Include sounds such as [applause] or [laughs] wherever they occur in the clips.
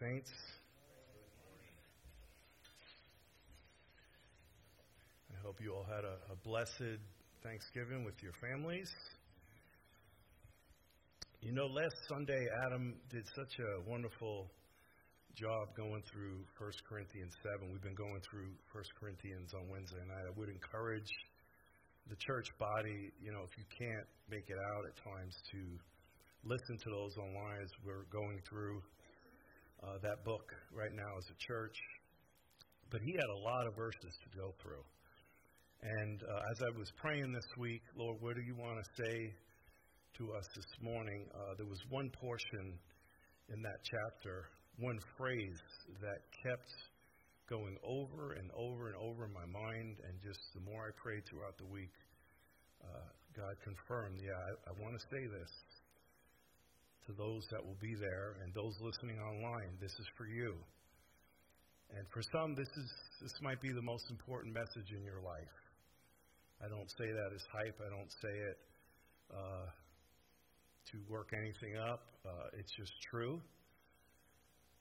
saints. I hope you all had a, a, blessed Thanksgiving with your families. You know, last Sunday, Adam did such a wonderful job going through 1 Corinthians 7. We've been going through 1 Corinthians on Wednesday night. I would encourage the church body, you know, if you can't make it out at times, to listen to those online as we're going through uh, that book right now as a church. But he had a lot of verses to go through. And uh, as I was praying this week, Lord, what do you want to say to us this morning? Uh, there was one portion in that chapter, one phrase that kept going over and over and over in my mind. And just the more I prayed throughout the week, uh, God confirmed, yeah, I, I want to say this to those that will be there and those listening online. This is for you. And for some, this is this might be the most important message in your life. I don't say that as hype. I don't say it uh, to work anything up. Uh, it's just true.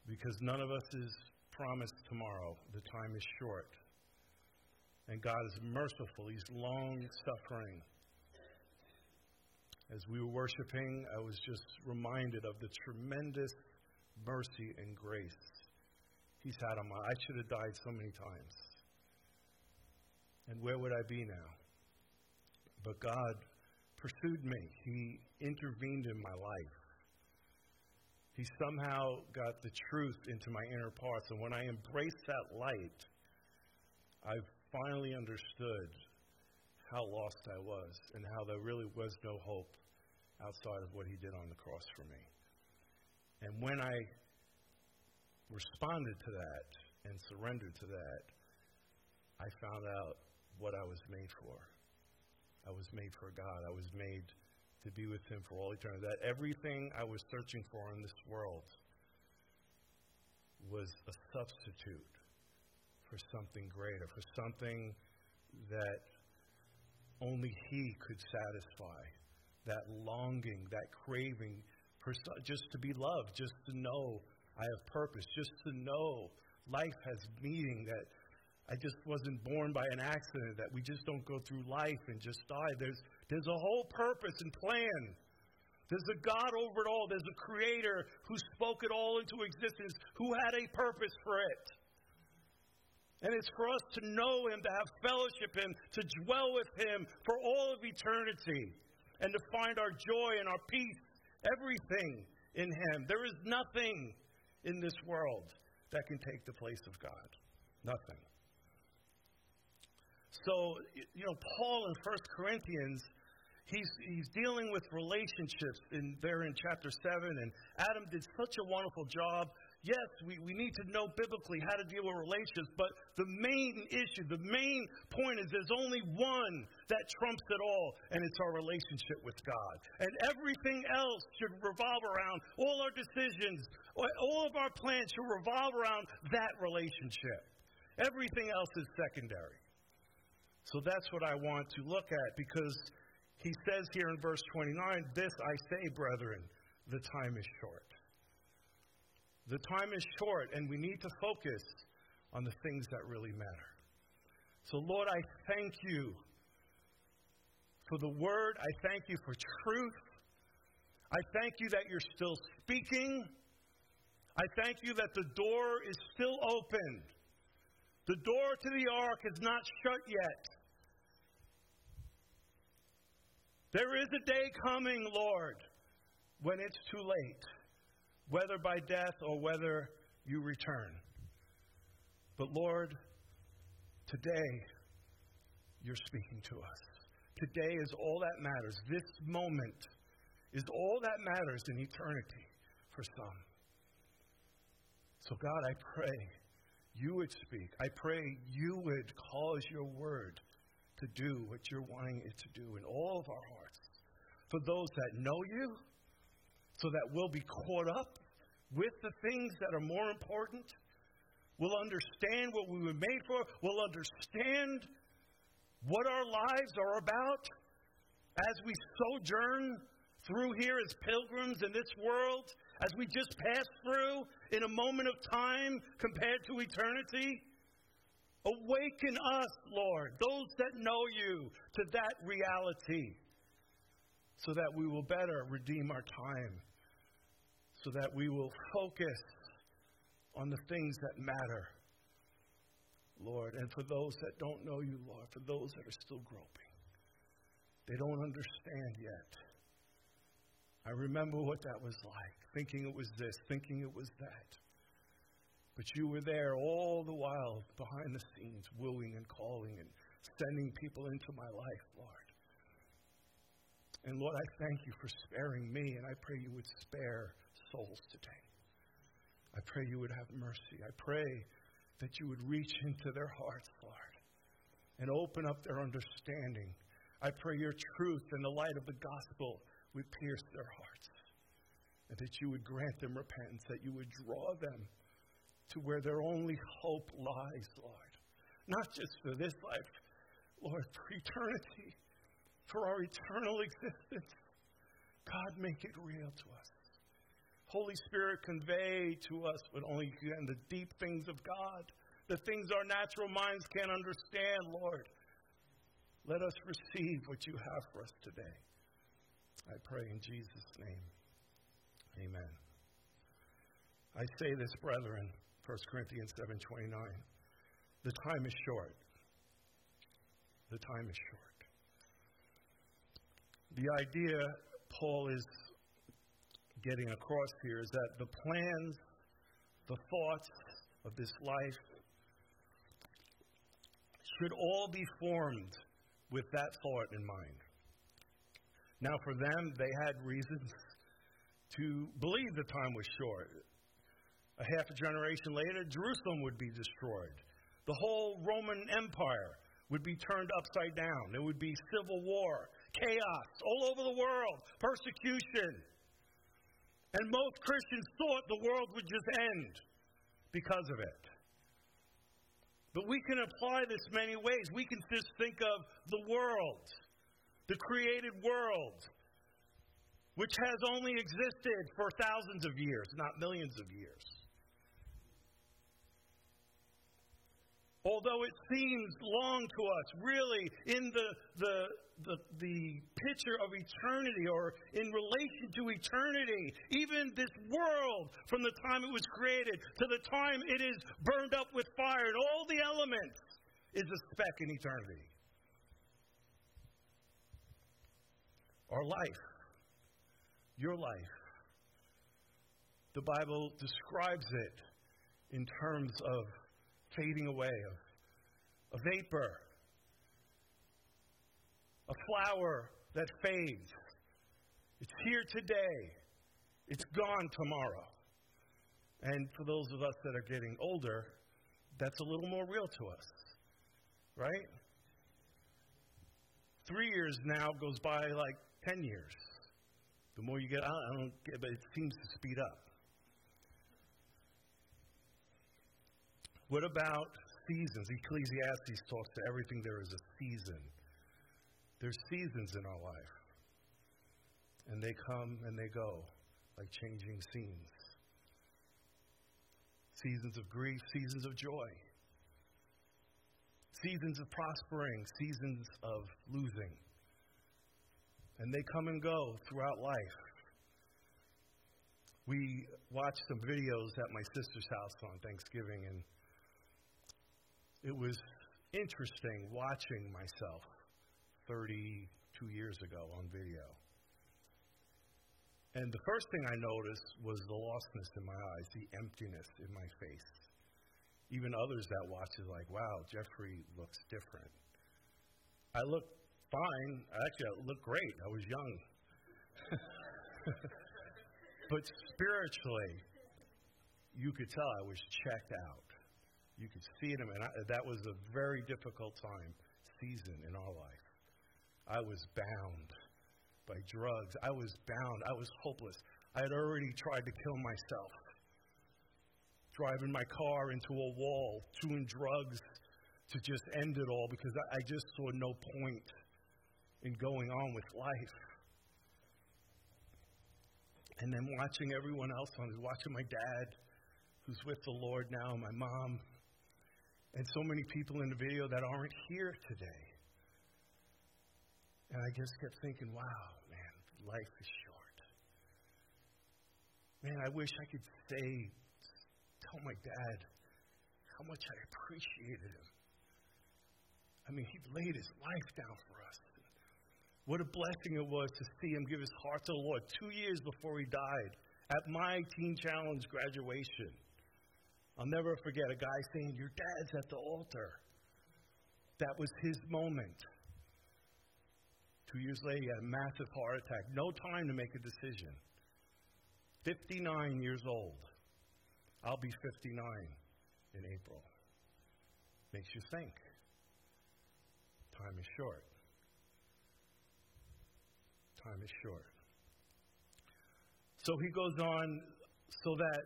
Because none of us is promised tomorrow. The time is short. And God is merciful. He's long suffering. As we were worshiping, I was just reminded of the tremendous mercy and grace He's had on my. I should have died so many times. And where would I be now? But God pursued me. He intervened in my life. He somehow got the truth into my inner parts. And when I embraced that light, I finally understood how lost I was and how there really was no hope outside of what He did on the cross for me. And when I responded to that and surrendered to that, I found out what I was made for. I was made for God. I was made to be with Him for all eternity. That everything I was searching for in this world was a substitute for something greater, for something that only He could satisfy. That longing, that craving just to be loved, just to know I have purpose, just to know life has meaning, that I just wasn't born by an accident, that we just don't go through life and just die. There's, there's a whole purpose and plan. There's a God over it all. There's a creator who spoke it all into existence, who had a purpose for it. And it's for us to know Him, to have fellowship Him, to dwell with Him for all of eternity, and to find our joy and our peace, everything in Him. There is nothing in this world that can take the place of God. Nothing. So, you know, Paul in 1 Corinthians, he's, he's dealing with relationships in, there in chapter 7, and Adam did such a wonderful job yes, we, we need to know biblically how to deal with relationships, but the main issue, the main point is there's only one that trumps it all, and it's our relationship with God. And everything else should revolve around, all our decisions, all of our plans should revolve around that relationship. Everything else is secondary. So that's what I want to look at because he says here in verse 29 this I say, brethren, the time is short. The time is short, and we need to focus on the things that really matter. So, Lord, I thank you for the word. I thank you for truth. I thank you that you're still speaking. I thank you that the door is still open. The door to the ark is not shut yet. There is a day coming, Lord, when it's too late whether by death or whether you return. But Lord, today you're speaking to us. Today is all that matters. This moment is all that matters in eternity for some. So, God, I pray you would speak. I pray you would cause your word to do what you're wanting it to do in all of our hearts. For those that know you, so that we'll be caught up with the things that are more important. We'll understand what we were made for. We'll understand what our lives are about as we sojourn through here as pilgrims in this world, as we just pass through in a moment of time compared to eternity? Awaken us, Lord, those that know you, to that reality, so that we will better redeem our time, so that we will focus on the things that matter, Lord. And for those that don't know you, Lord, for those that are still groping, they don't understand yet. I remember what that was like, thinking it was this, thinking it was that. But you were there all the while behind the scenes, wooing and calling and sending people into my life, Lord. And Lord, I thank you for sparing me, and I pray you would spare souls today. I pray you would have mercy. I pray that you would reach into their hearts, Lord, and open up their understanding. I pray your truth and the light of the gospel would pierce their hearts, and that you would grant them repentance, that you would draw them to where their only hope lies, Lord. Not just for this life, Lord, for eternity, for our eternal [laughs] existence. God, make it real to us. Holy Spirit, convey to us what only you can the deep things of God, the things our natural minds can't understand, Lord. Let us receive what you have for us today. I pray in Jesus' name. Amen. I say this, brethren, 1 Corinthians 7:29. The time is short. The time is short. The idea Paul is getting across here is that the plans, the thoughts of this life should all be formed with that thought in mind. Now, for them, they had reasons to believe the time was short a half a generation later, Jerusalem would be destroyed. The whole Roman Empire would be turned upside down. There would be civil war, chaos all over the world, persecution. And most Christians thought the world would just end because of it. But we can apply this many ways. We can just think of the world, the created world, which has only existed for thousands of years, not millions of years. Although it seems long to us, really in the, the, the, the, picture of eternity or in relation to eternity, even this world from the time it was created to the time it is burned up with fire and all the elements is a speck in eternity. Our life, your life, the Bible describes it in terms of fading away, a, a vapor, a flower that fades. It's here today, it's gone tomorrow. And for those of us that are getting older, that's a little more real to us, right? Three years now goes by like 10 years. The more you get out, I don't get, but it seems to speed up. What about seasons? Ecclesiastes talks to everything there is a season. There's seasons in our life. And they come and they go like changing scenes. Seasons of grief, seasons of joy. Seasons of prospering, seasons of losing. And they come and go throughout life. We watched some videos at my sister's house on Thanksgiving, and it was interesting watching myself 32 years ago on video. And the first thing I noticed was the lostness in my eyes, the emptiness in my face. Even others that watch is like, wow, Jeffrey looks different. I look fine. Actually, I look great. I was young. [laughs] but spiritually, you could tell I was checked out. You could see it, and I, that was a very difficult time, season in our life. I was bound by drugs. I was bound. I was hopeless. I had already tried to kill myself, driving my car into a wall, doing drugs to just end it all because I, I just saw no point in going on with life. And then watching everyone else on watching my dad, who's with the Lord now, my mom, and so many people in the video that aren't here today. And I just kept thinking, wow, man, life is short. Man, I wish I could say, tell my dad how much I appreciated him. I mean, he laid his life down for us. What a blessing it was to see him give his heart to the Lord two years before he died at my Teen Challenge graduation. I'll never forget a guy saying, Your dad's at the altar. That was his moment. Two years later, he had a massive heart attack. No time to make a decision. 59 years old. I'll be 59 in April. Makes you think. Time is short. Time is short. So he goes on, so that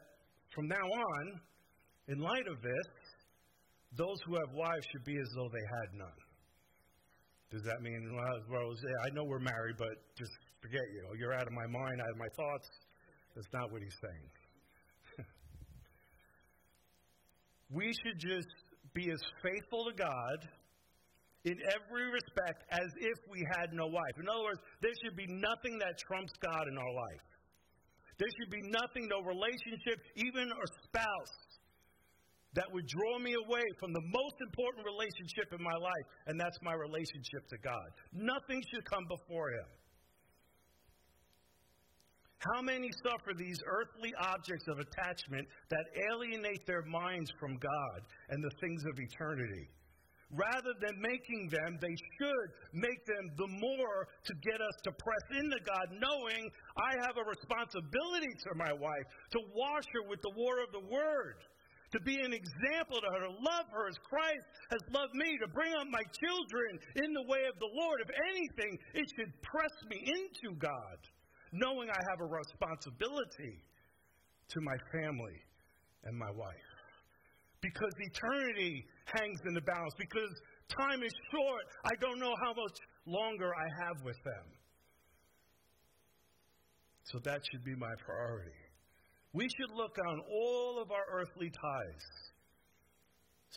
from now on, in light of this, those who have wives should be as though they had none. Does that mean, well, I know we're married, but just forget, you. You're out of my mind, out of my thoughts. That's not what he's saying. [laughs] we should just be as faithful to God in every respect as if we had no wife. In other words, there should be nothing that trumps God in our life. There should be nothing, no relationship, even a spouse, that would draw me away from the most important relationship in my life, and that's my relationship to God. Nothing should come before Him. How many suffer these earthly objects of attachment that alienate their minds from God and the things of eternity? Rather than making them, they should make them the more to get us to press into God, knowing I have a responsibility to my wife to wash her with the water of the Word, to be an example to her, to love her as Christ has loved me, to bring up my children in the way of the Lord. If anything, it should press me into God, knowing I have a responsibility to my family and my wife because eternity hangs in the balance, because time is short. I don't know how much longer I have with them. So that should be my priority. We should look on all of our earthly ties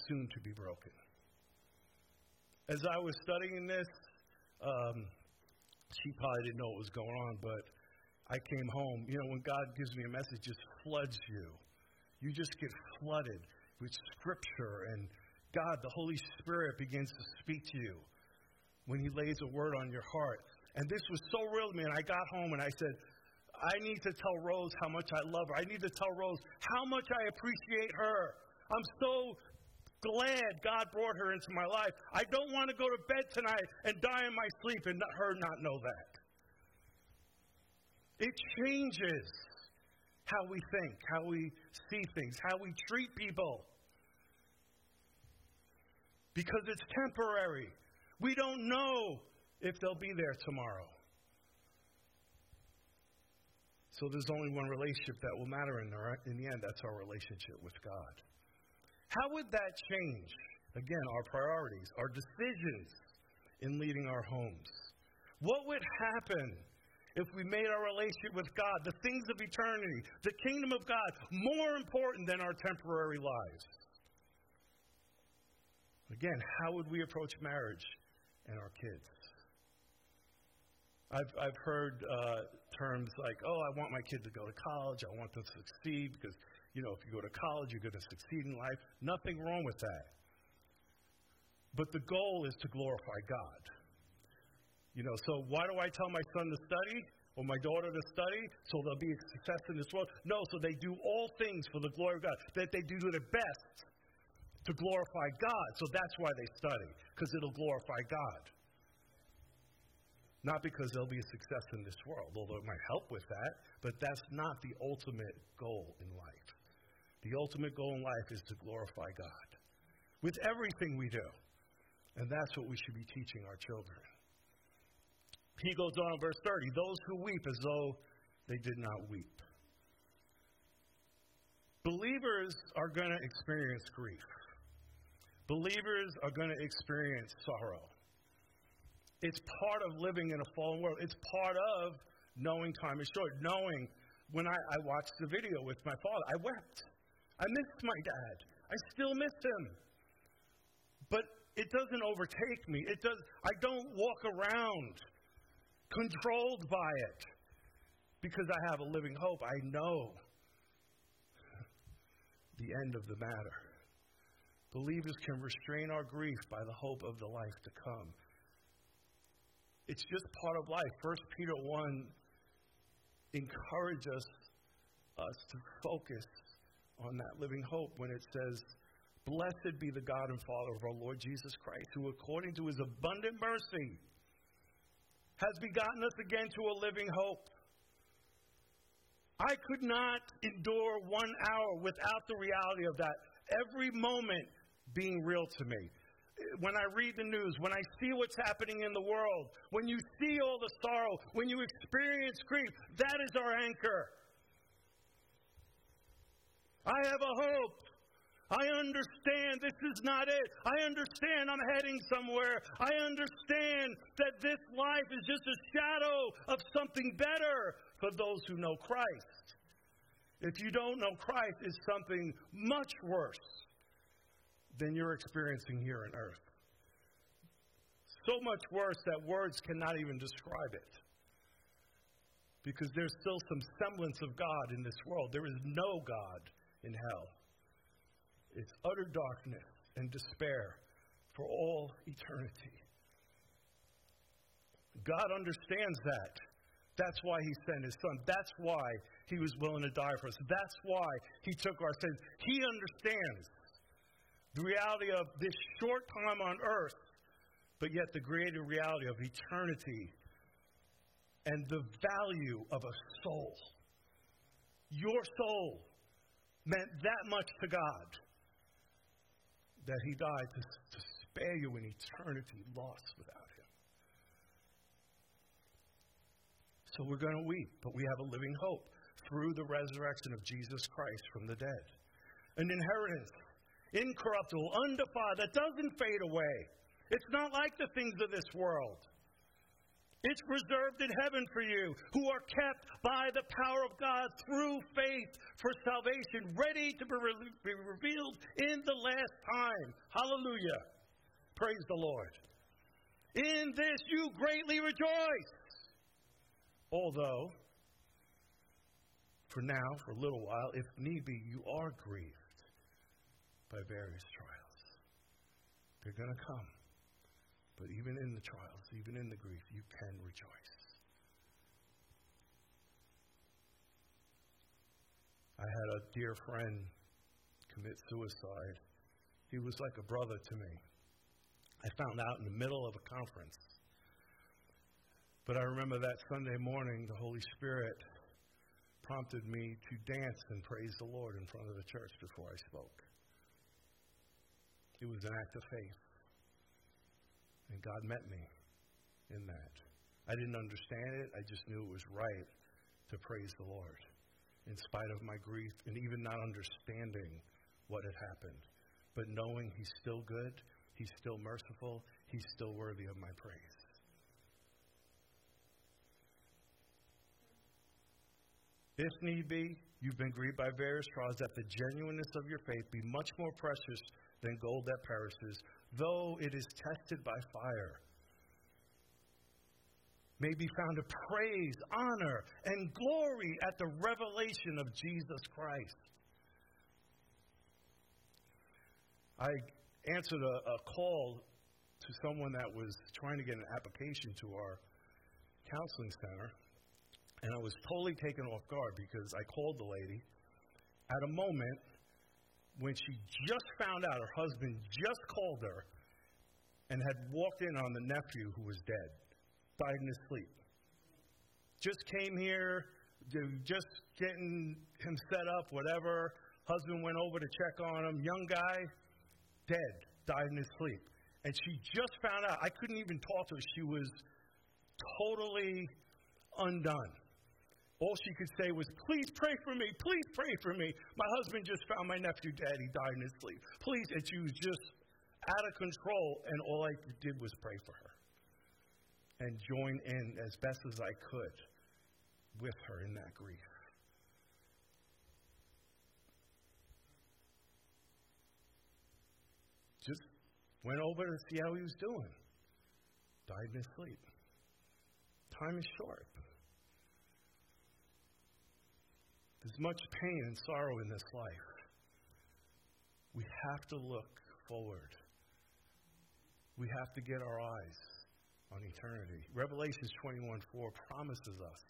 soon to be broken. As I was studying this, um, she probably didn't know what was going on, but I came home. You know, when God gives me a message, it just floods you. You just get flooded with Scripture, and God, the Holy Spirit, begins to speak to you when He lays a word on your heart. And this was so real to me. And I got home and I said, I need to tell Rose how much I love her. I need to tell Rose how much I appreciate her. I'm so glad God brought her into my life. I don't want to go to bed tonight and die in my sleep and her not know that. It changes how we think, how we see things, how we treat people because it's temporary. We don't know if they'll be there tomorrow. So there's only one relationship that will matter in the, in the end. That's our relationship with God. How would that change, again, our priorities, our decisions in leading our homes? What would happen if we made our relationship with God, the things of eternity, the kingdom of God, more important than our temporary lives? Again, how would we approach marriage and our kids? I've, I've heard uh, terms like, oh, I want my kid to go to college. I want them to succeed because, you know, if you go to college, you're going to succeed in life. Nothing wrong with that. But the goal is to glorify God. You know, so why do I tell my son to study or my daughter to study so they'll be a success in this world? No, so they do all things for the glory of God, that they do their best to glorify God. So that's why they study, because it'll glorify God. Not because they'll be a success in this world, although it might help with that, but that's not the ultimate goal in life. The ultimate goal in life is to glorify God with everything we do. And that's what we should be teaching our children. He goes on, verse 30 those who weep as though they did not weep. Believers are going to experience grief. Believers are going to experience sorrow. It's part of living in a fallen world. It's part of knowing time is short, knowing when I, I watched the video with my father, I wept. I missed my dad. I still miss him. But it doesn't overtake me. It does I don't walk around controlled by it because I have a living hope. I know the end of the matter. Believers can restrain our grief by the hope of the life to come. It's just part of life. 1 Peter 1 encourages us, us to focus on that living hope when it says, Blessed be the God and Father of our Lord Jesus Christ, who according to his abundant mercy has begotten us again to a living hope. I could not endure one hour without the reality of that. Every moment being real to me. When I read the news, when I see what's happening in the world, when you see all the sorrow, when you experience grief, that is our anchor. I have a hope. I understand this is not it. I understand I'm heading somewhere. I understand that this life is just a shadow of something better for those who know Christ. If you don't know Christ, it's something much worse than you're experiencing here on earth. So much worse that words cannot even describe it. Because there's still some semblance of God in this world. There is no God in hell. It's utter darkness and despair for all eternity. God understands that. That's why He sent His Son. That's why He was willing to die for us. That's why He took our sins. He understands the reality of this short time on earth, but yet the greater reality of eternity and the value of a soul. Your soul meant that much to God that He died to, to spare you an eternity lost without Him. So we're going to weep, but we have a living hope through the resurrection of Jesus Christ from the dead. An inheritance, incorruptible, undefiled, that doesn't fade away. It's not like the things of this world. It's reserved in heaven for you, who are kept by the power of God through faith for salvation, ready to be, re- be revealed in the last time. Hallelujah. Praise the Lord. In this you greatly rejoice. Although, for now, for a little while, if need be, you are grieved by various trials. They're going to come. But even in the trials, even in the grief, you can rejoice. I had a dear friend commit suicide. He was like a brother to me. I found out in the middle of a conference. But I remember that Sunday morning, the Holy Spirit prompted me to dance and praise the Lord in front of the church before I spoke. It was an act of faith. And God met me in that. I didn't understand it, I just knew it was right to praise the Lord in spite of my grief and even not understanding what had happened. But knowing He's still good, He's still merciful, He's still worthy of my praise. If need be, you've been grieved by various trials, that the genuineness of your faith be much more precious than gold that perishes, though it is tested by fire, may be found to praise, honor, and glory at the revelation of Jesus Christ. I answered a, a call to someone that was trying to get an application to our counseling center, and I was totally taken off guard because I called the lady at a moment when she just found out her husband just called her and had walked in on the nephew who was dead, died in his sleep. Just came here, just getting him set up, whatever. Husband went over to check on him. Young guy, dead, died in his sleep. And she just found out. I couldn't even talk to her. She was totally undone. All she could say was, Please pray for me. Please pray for me. My husband just found my nephew dead. He died in his sleep. Please. And she was just out of control. And all I did was pray for her and join in as best as I could with her in that grief. Just went over to see how he was doing. Died in his sleep. Time is short. There's much pain and sorrow in this life. We have to look forward. We have to get our eyes on eternity. Revelations 21:4 promises us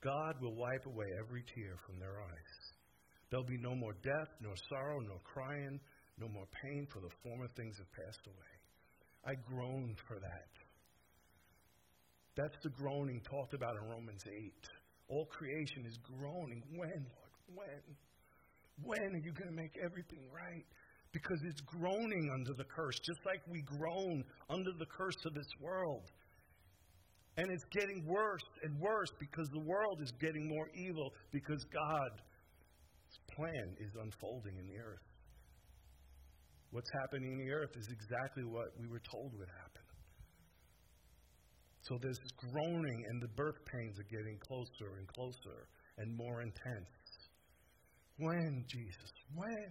God will wipe away every tear from their eyes. There'll be no more death, no sorrow, no crying, no more pain, for the former things have passed away. I groan for that. That's the groaning talked about in Romans 8. All creation is groaning. When, Lord? When? When are you going to make everything right? Because it's groaning under the curse, just like we groan under the curse of this world. And it's getting worse and worse because the world is getting more evil because God's plan is unfolding in the earth. What's happening in the earth is exactly what we were told would happen. So there's groaning, and the birth pains are getting closer and closer and more intense. When, Jesus? When?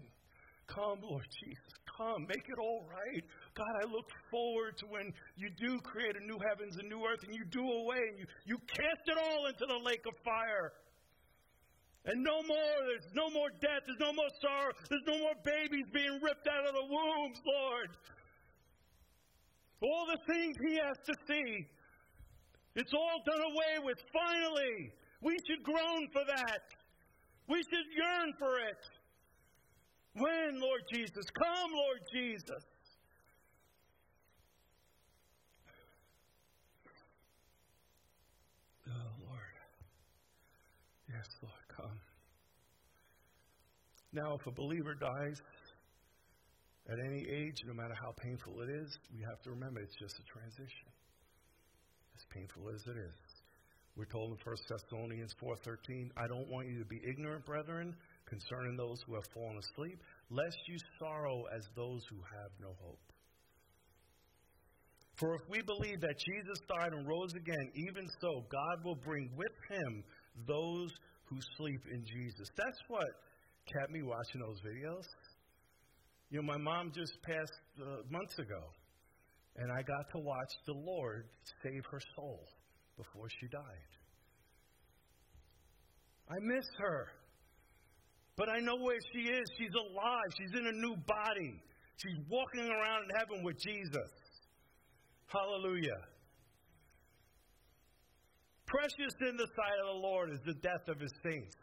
Come, Lord Jesus. Come. Make it all right. God, I look forward to when you do create a new heavens and new earth and you do away and you, you cast it all into the lake of fire. And no more, there's no more death, there's no more sorrow, there's no more babies being ripped out of the wombs, Lord. All the things He has to see, it's all done away with. Finally, we should groan for that. We should yearn for it. When, Lord Jesus? Come, Lord Jesus. Oh, Lord. Yes, Lord, come. Now, if a believer dies at any age, no matter how painful it is, we have to remember it's just a transition. Painful as it is. We're told in 1 Thessalonians 4:13, I don't want you to be ignorant, brethren, concerning those who have fallen asleep, lest you sorrow as those who have no hope. For if we believe that Jesus died and rose again, even so, God will bring with him those who sleep in Jesus. That's what kept me watching those videos. You know, my mom just passed uh, months ago, and I got to watch the Lord save her soul before she died. I miss her. But I know where she is. She's alive. She's in a new body. She's walking around in heaven with Jesus. Hallelujah. Precious in the sight of the Lord is the death of his saints.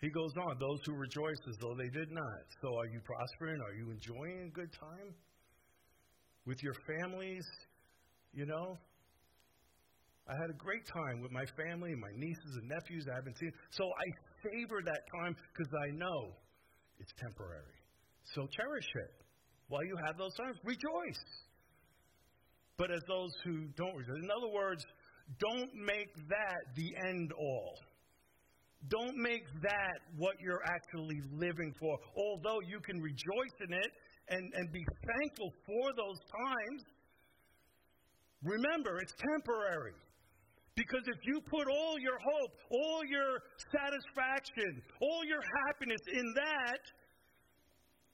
He goes on, those who rejoice as though they did not. So are you prospering? Are you enjoying a good time? with your families, you know. I had a great time with my family and my nieces and nephews I haven't seen. So I savor that time because I know it's temporary. So cherish it while you have those times. Rejoice. But as those who don't rejoice, in other words, don't make that the end all. Don't make that what you're actually living for. Although you can rejoice in it and, and be thankful for those times, remember, it's temporary. Because if you put all your hope, all your satisfaction, all your happiness in that,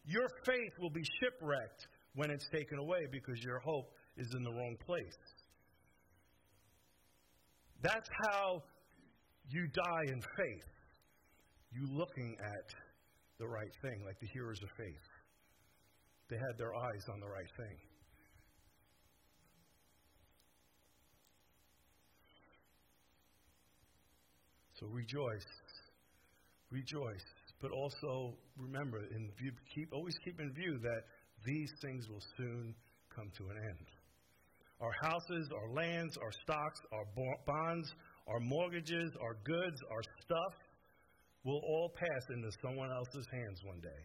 your faith will be shipwrecked when it's taken away because your hope is in the wrong place. That's how you die in faith. You looking at the right thing, like the hearers of faith. They had their eyes on the right thing. So rejoice. Rejoice. But also remember, in view, keep, always keep in view that these things will soon come to an end. Our houses, our lands, our stocks, our bonds, our mortgages, our goods, our stuff will all pass into someone else's hands one day.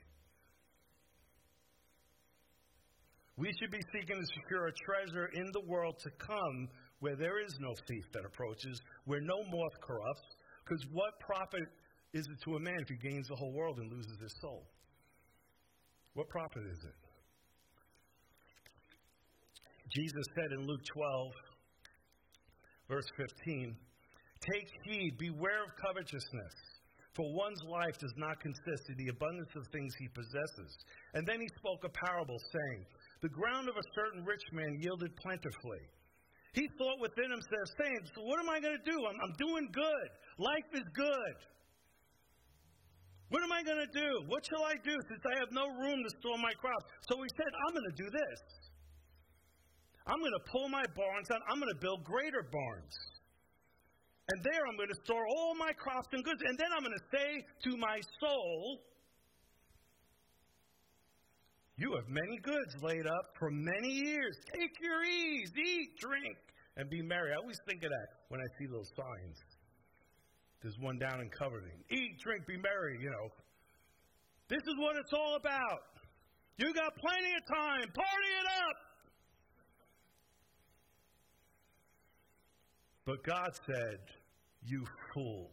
We should be seeking to secure a treasure in the world to come where there is no thief that approaches, where no moth corrupts. Because what profit is it to a man if he gains the whole world and loses his soul? What profit is it? Jesus said in Luke 12, verse 15, Take heed, beware of covetousness For one's life does not consist in the abundance of things he possesses. And then he spoke a parable, saying, The ground of a certain rich man yielded plentifully. He thought within himself, saying, So what am I going to do? I'm, I'm doing good. Life is good. What am I going to do? What shall I do since I have no room to store my crops? So he said, I'm going to do this. I'm going to pull my barns out. I'm going to build greater barns. And there I'm going to store all my crops and goods. And then I'm going to say to my soul, You have many goods laid up for many years. Take your ease, eat, drink, and be merry. I always think of that when I see those signs. There's one down in Coverding. Eat, drink, be merry, you know. This is what it's all about. You got plenty of time. Party it up. But God said, You fool.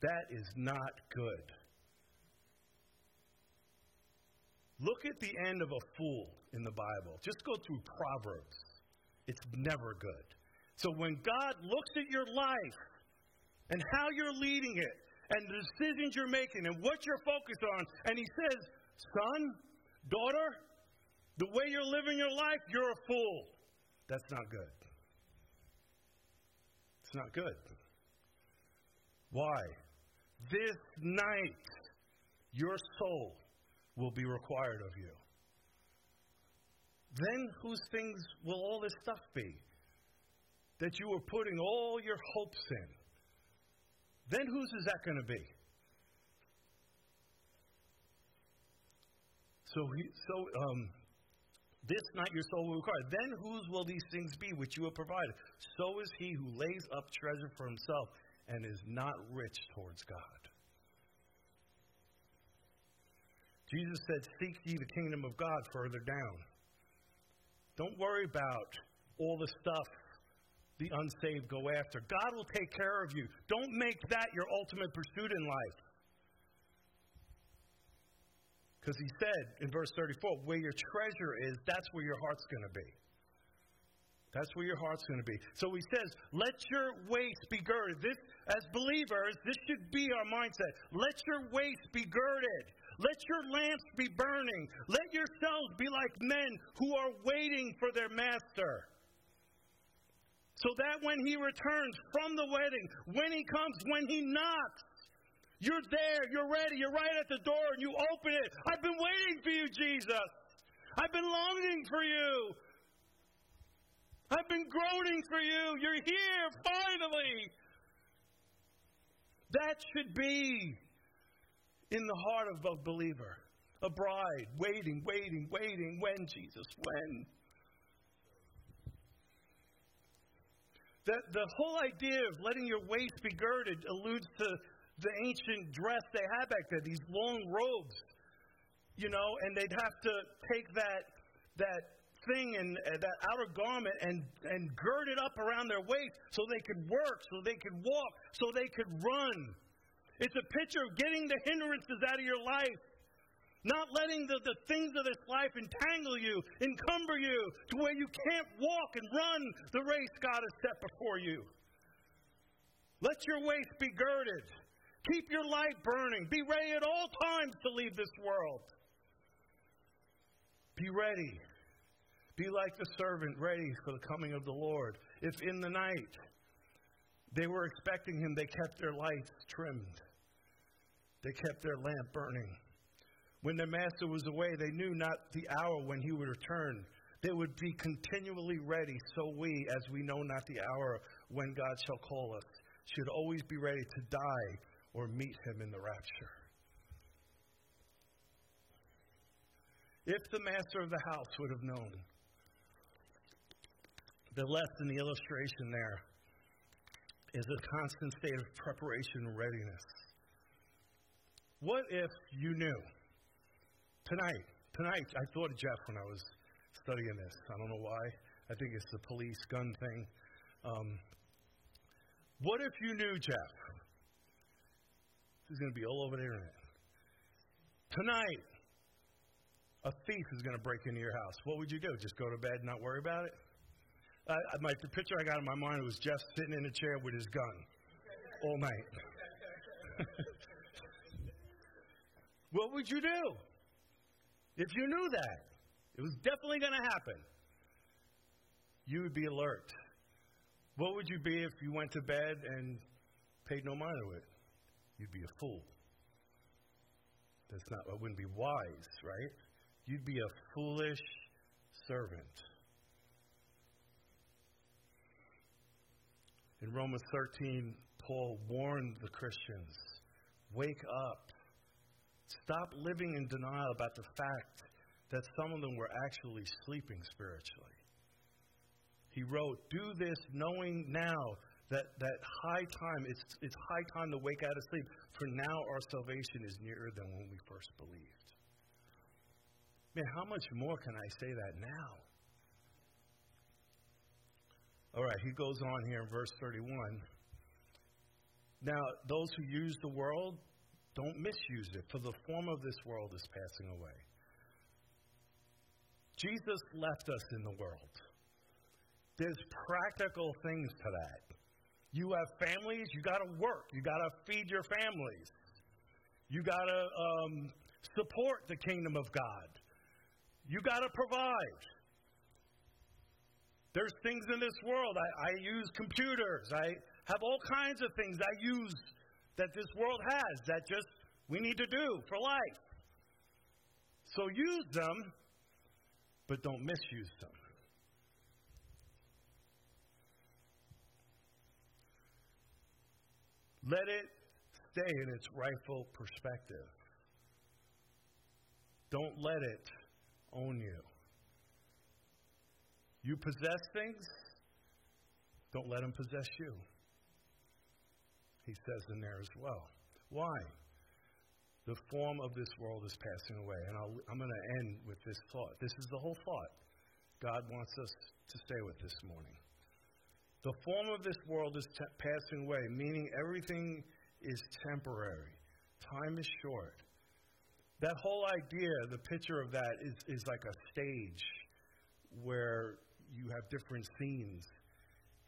That is not good. Look at the end of a fool in the Bible. Just go through Proverbs. It's never good. So when God looks at your life and how you're leading it and the decisions you're making and what you're focused on, and He says, Son, daughter, the way you're living your life, you're a fool. That's not good. It's not good. Why? This night, your soul will be required of you. Then whose things will all this stuff be? That you were putting all your hopes in. Then whose is that going to be? So, he, so um, this night your soul will require. Then whose will these things be which you have provided? So is he who lays up treasure for himself and is not rich towards God. Jesus said, Seek ye the kingdom of God further down. Don't worry about all the stuff the unsaved go after. God will take care of you. Don't make that your ultimate pursuit in life. Because he said in verse 34, where your treasure is, that's where your heart's going to be. That's where your heart's going to be. So he says, let your waist be girded. This, as believers, this should be our mindset. Let your waist be girded. Let your lamps be burning. Let yourselves be like men who are waiting for their master. So that when he returns from the wedding, when he comes, when he knocks, you're there, you're ready, you're right at the door, and you open it. I've been waiting for you, Jesus. I've been longing for you. I've been groaning for you. You're here, finally. That should be in the heart of a believer. A bride waiting, waiting, waiting. When, Jesus? When? The, the whole idea of letting your waist be girded alludes to the ancient dress they had back then, these long robes, you know, and they'd have to take that, that thing and uh, that outer garment and, and gird it up around their waist so they could work, so they could walk, so they could run. It's a picture of getting the hindrances out of your life. Not letting the, the things of this life entangle you, encumber you, to where you can't walk and run the race God has set before you. Let your waist be girded. Keep your light burning. Be ready at all times to leave this world. Be ready. Be like the servant, ready for the coming of the Lord. If in the night they were expecting him, they kept their lights trimmed, they kept their lamp burning. When their master was away, they knew not the hour when he would return. They would be continually ready, so we, as we know not the hour when God shall call us, should always be ready to die or meet him in the rapture. If the master of the house would have known, the lesson, the illustration there, is a constant state of preparation and readiness. What if you knew? Tonight, tonight, I thought of Jeff when I was studying this. I don't know why. I think it's the police gun thing. Um, what if you knew, Jeff? This is going to be all over the internet. Tonight, a thief is going to break into your house. What would you do? Just go to bed and not worry about it? My, the picture I got in my mind was Jeff sitting in a chair with his gun all night. [laughs] What would you do? If you knew that, it was definitely going to happen. You would be alert. What would you be if you went to bed and paid no mind to it? You'd be a fool. That's not, I wouldn't be wise, right? You'd be a foolish servant. In Romans 13, Paul warned the Christians wake up. Stop living in denial about the fact that some of them were actually sleeping spiritually. He wrote, Do this knowing now that, that high time, it's, it's high time to wake out of sleep, for now our salvation is nearer than when we first believed. Man, how much more can I say that now? All right, he goes on here in verse 31. Now, those who use the world, don't misuse it, for the form of this world is passing away. Jesus left us in the world. There's practical things to that. You have families, you got to work, you got to feed your families, you got to um, support the kingdom of God, you got to provide. There's things in this world. I, I use computers. I have all kinds of things I use that this world has that just we need to do for life. So use them, but don't misuse them. Let it stay in its rightful perspective. Don't let it own you. You possess things, don't let them possess you. He says in there as well. Why? The form of this world is passing away. And i am going to end with this thought. This is the whole thought God wants us to stay with this morning. The form of this world is t- passing away, meaning everything is temporary. Time is short. That whole idea, the picture of that is, is like a stage where you have different scenes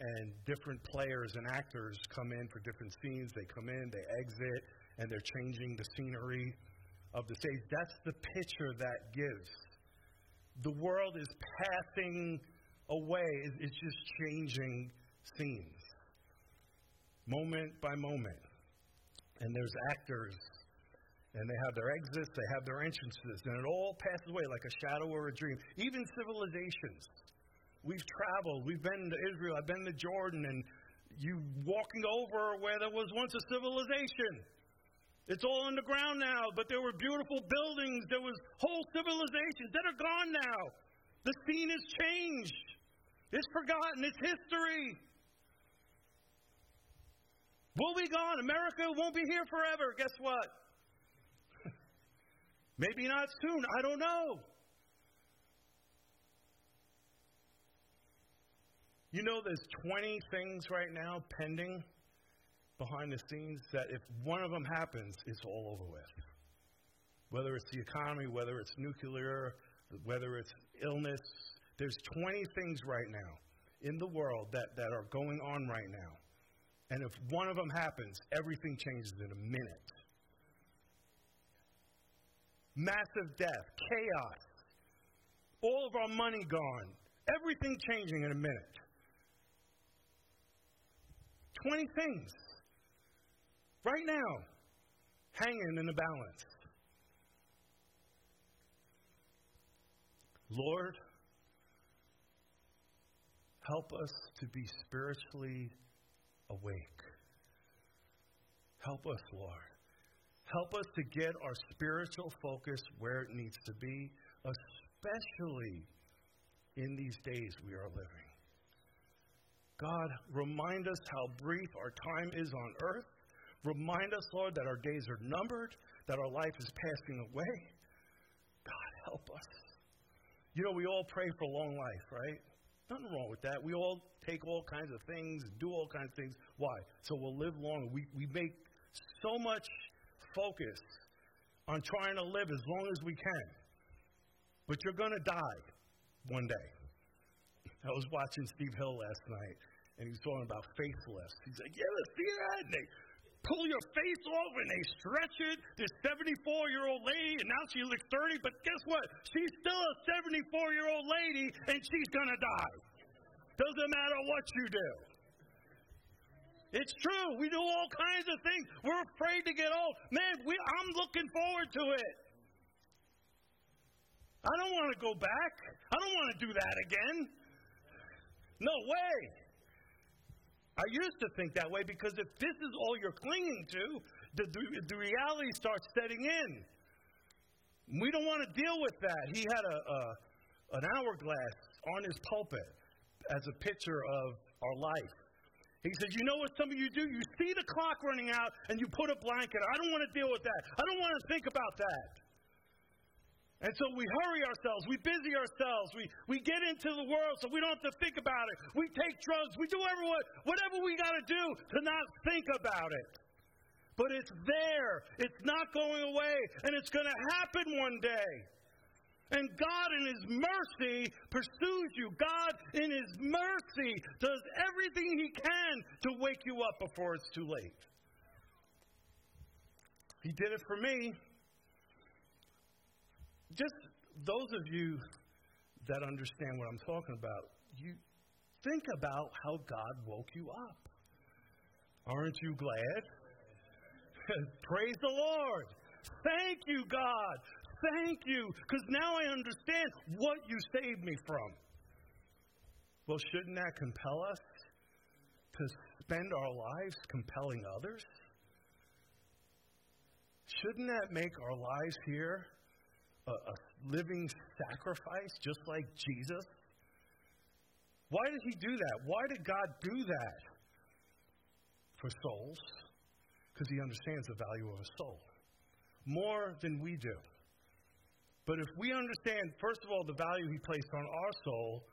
and different players and actors come in for different scenes. They come in, they exit, and they're changing the scenery of the stage. That's the picture that gives. The world is passing away, it's just changing scenes, moment by moment. And there's actors, and they have their exits, they have their entrances, and it all passes away like a shadow or a dream. Even civilizations We've traveled. We've been to Israel. I've been to Jordan, and you walking over where there was once a civilization. It's all underground now, but there were beautiful buildings. There was whole civilizations that are gone now. The scene has changed. It's forgotten. It's history. We'll be gone. America won't be here forever. Guess what? [laughs] Maybe not soon. I don't know. You know, there's 20 things right now pending behind the scenes that if one of them happens, it's all over with. Whether it's the economy, whether it's nuclear, whether it's illness, there's 20 things right now in the world that, that are going on right now. And if one of them happens, everything changes in a minute. Massive death, chaos, all of our money gone, everything changing in a minute. 20 things right now hanging in the balance. Lord, help us to be spiritually awake. Help us, Lord. Help us to get our spiritual focus where it needs to be, especially in these days we are living. God, remind us how brief our time is on earth. Remind us, Lord, that our days are numbered, that our life is passing away. God, help us. You know, we all pray for long life, right? Nothing wrong with that. We all take all kinds of things, do all kinds of things. Why? So we'll live long. We, we make so much focus on trying to live as long as we can. But you're going to die one day. I was watching Steve Hill last night, and he's talking about faithfulness. He's like, "Yeah, let's see that." And they pull your face off and they stretch it. This 74 year old lady, and now she looks 30, but guess what? She's still a 74 year old lady and she's going to die. Doesn't matter what you do. It's true. We do all kinds of things. We're afraid to get old. Man, we, I'm looking forward to it. I don't want to go back. I don't want to do that again. No way. I used to think that way because if this is all you're clinging to, the, the, the reality starts setting in. We don't want to deal with that. He had a, a, an hourglass on his pulpit as a picture of our life. He said, You know what some of you do? You see the clock running out and you put a blanket. I don't want to deal with that. I don't want to think about that. And so we hurry ourselves, we busy ourselves, we, we get into the world so we don't have to think about it. We take drugs, we do whatever, whatever we got to do to not think about it. But it's there, it's not going away, and it's going to happen one day. And God, in His mercy, pursues you. God, in His mercy, does everything He can to wake you up before it's too late. He did it for me just those of you that understand what I'm talking about, you think about how God woke you up. Aren't you glad? [laughs] Praise the Lord. Thank you, God. Thank you. Because now I understand what you saved me from. Well, shouldn't that compel us to spend our lives compelling others? Shouldn't that make our lives here a, a living sacrifice just like Jesus? Why did he do that? Why did God do that for souls? Because he understands the value of a soul more than we do. But if we understand, first of all, the value he placed on our soul,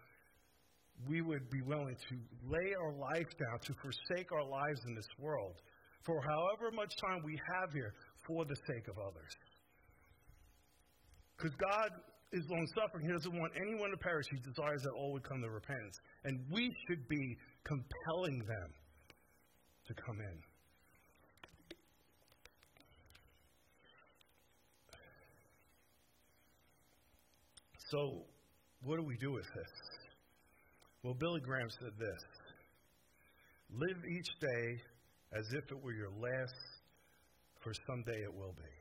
we would be willing to lay our life down, to forsake our lives in this world for however much time we have here for the sake of others. Because God is long suffering. He doesn't want anyone to perish. He desires that all would come to repentance. And we should be compelling them to come in. So, what do we do with this? Well, Billy Graham said this Live each day as if it were your last, for someday it will be.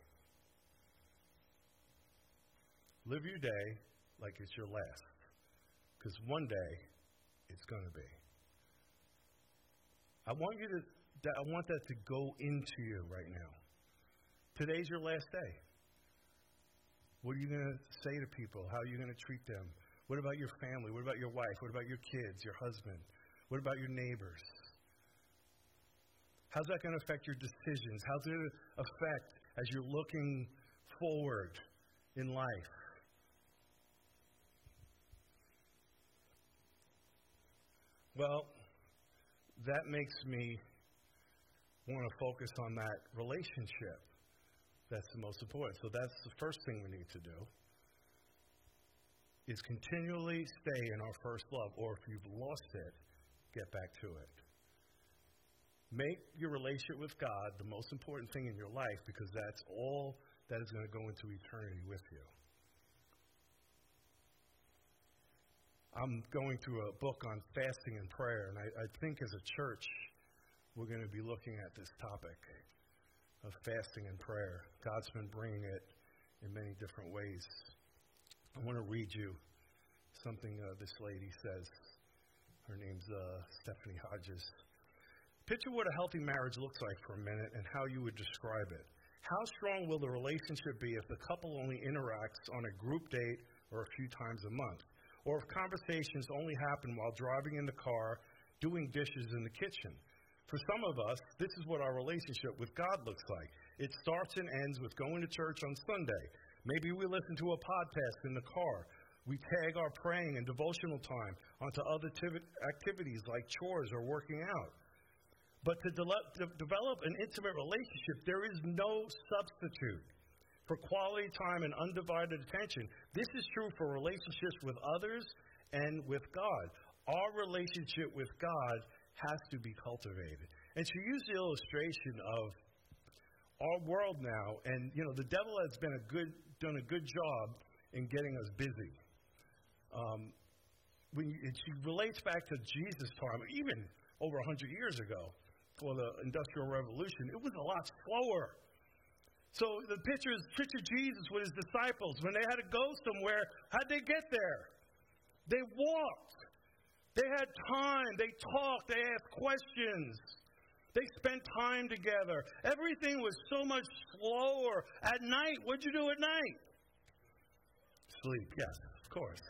Live your day like it's your last. Because one day it's going to be. I want you to I want that to go into you right now. Today's your last day. What are you going to say to people? How are you going to treat them? What about your family? What about your wife? What about your kids, your husband? What about your neighbors? How's that going to affect your decisions? How's it affect as you're looking forward in life? Well, that makes me want to focus on that relationship. That's the most important. So that's the first thing we need to do is continually stay in our first love or if you've lost it, get back to it. Make your relationship with God the most important thing in your life because that's all that is going to go into eternity with you. I'm going through a book on fasting and prayer, and I, I think as a church, we're going to be looking at this topic of fasting and prayer. God's been bringing it in many different ways. I want to read you something uh, this lady says. Her name's uh, Stephanie Hodges. Picture what a healthy marriage looks like for a minute and how you would describe it. How strong will the relationship be if the couple only interacts on a group date or a few times a month? Or if conversations only happen while driving in the car, doing dishes in the kitchen. For some of us, this is what our relationship with God looks like. It starts and ends with going to church on Sunday. Maybe we listen to a podcast in the car. We tag our praying and devotional time onto other activities like chores or working out. But to, de- to develop an intimate relationship, there is no substitute for quality time and undivided attention. This is true for relationships with others and with God. Our relationship with God has to be cultivated. And she used the illustration of our world now, and you know, the devil has been a good, done a good job in getting us busy. Um, when you, she relates back to Jesus' time, even over 100 years ago, for the Industrial Revolution, it was a lot slower. So the picture is picture Jesus with his disciples. When they had to go somewhere, how'd they get there? They walked. They had time. They talked. They asked questions. They spent time together. Everything was so much slower. At night, what'd you do at night? Sleep, yes, of course.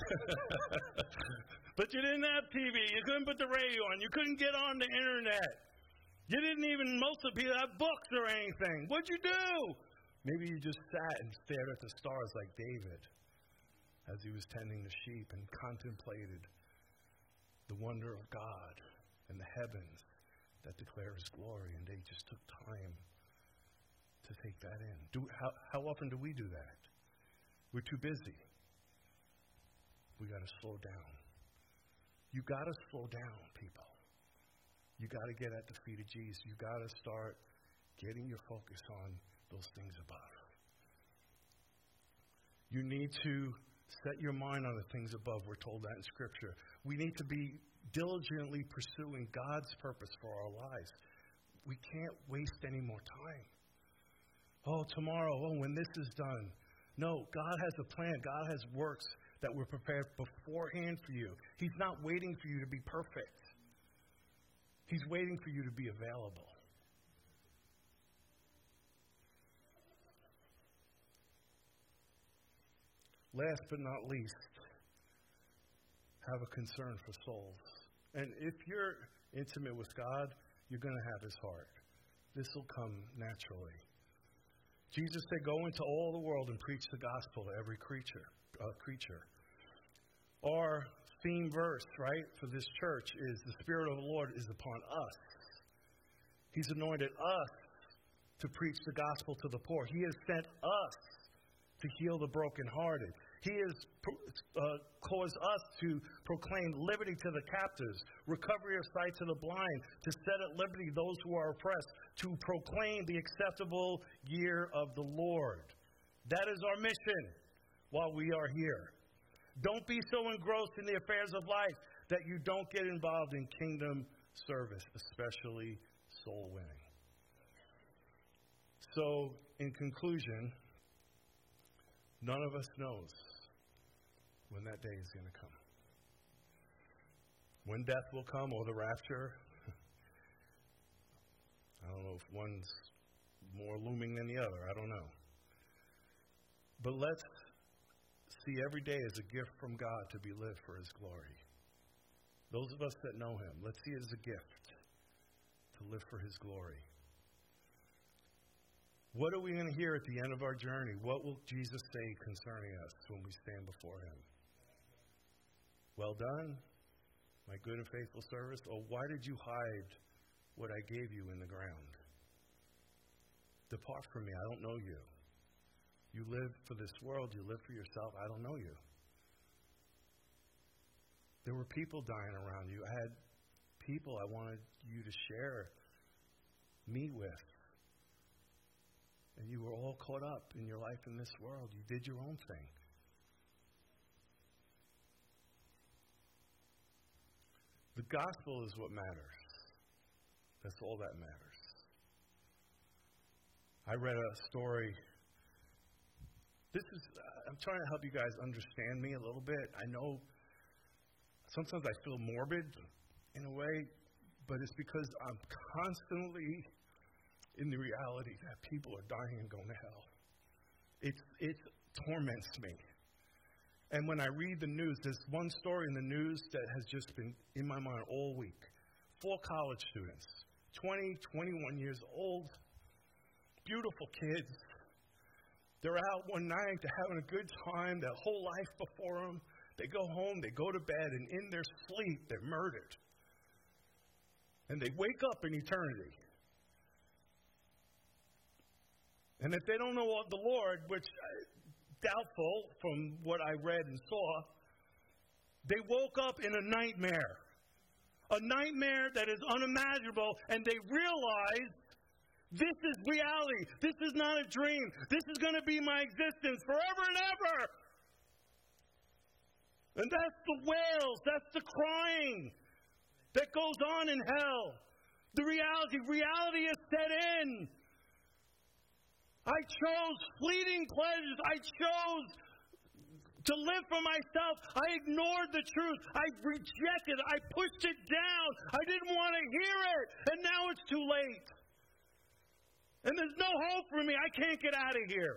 [laughs] but you didn't have TV. You couldn't put the radio on. You couldn't get on the internet. You didn't even, people have books or anything. What'd you do? Maybe you just sat and stared at the stars like David as he was tending the sheep and contemplated the wonder of God and the heavens that declare his glory. And they just took time to take that in. Do, how, how often do we do that? We're too busy. We got to slow down. You got to slow down, people. You got to get at the feet of Jesus. You got to start getting your focus on those things above. You need to set your mind on the things above. We're told that in Scripture. We need to be diligently pursuing God's purpose for our lives. We can't waste any more time. Oh, tomorrow, oh, when this is done. No, God has a plan. God has works that were prepared beforehand for you. He's not waiting for you to be perfect, He's waiting for you to be available. Last but not least, have a concern for souls. And if you're intimate with God, you're going to have His heart. This will come naturally. Jesus said, Go into all the world and preach the gospel to every creature. Uh, creature. Our theme verse, right, for this church is the Spirit of the Lord is upon us. He's anointed us to preach the gospel to the poor. He has sent us to heal the brokenhearted. He has uh, caused us to proclaim liberty to the captives, recovery of sight to the blind, to set at liberty those who are oppressed, to proclaim the acceptable year of the Lord. That is our mission while we are here. Don't be so engrossed in the affairs of life that you don't get involved in kingdom service, especially soul winning. So, in conclusion, none of us knows when that day is going to come. When death will come or the rapture. [laughs] I don't know if one's more looming than the other. I don't know. But let's see every day as a gift from God to be lived for His glory. Those of us that know Him, let's see it as a gift to live for His glory. What are we going to hear at the end of our journey? What will Jesus say concerning us when we stand before Him? Well done, my good and faithful service. Or oh, why did you hide what I gave you in the ground? Depart from me, I don't know you. You live for this world, you live for yourself, I don't know you. There were people dying around you. I had people I wanted you to share me with. And you were all caught up in your life in this world. You did your own thing. The gospel is what matters. That's all that matters. I read a story. This is, uh, I'm trying to help you guys understand me a little bit. I know sometimes I feel morbid in a way, but it's because I'm constantly in the reality that people are dying and going to hell. It's, it torments me. And when I read the news, there's one story in the news that has just been in my mind all week. Four college students, 20, 21 years old, beautiful kids. They're out one night, they're having a good time, their whole life before them. They go home, they go to bed, and in their sleep, they're murdered. And they wake up in eternity. And if they don't know the Lord, which uh, doubtful from what I read and saw, they woke up in a nightmare a nightmare that is unimaginable, and they realize this is reality. This is not a dream. This is going to be my existence forever and ever. And that's the wails, that's the crying that goes on in hell. The reality, reality is set in. I chose fleeting pleasures. I chose to live for myself. I ignored the truth. I rejected. I pushed it down. I didn't want to hear it. And now it's too late. And there's no hope for me. I can't get out of here.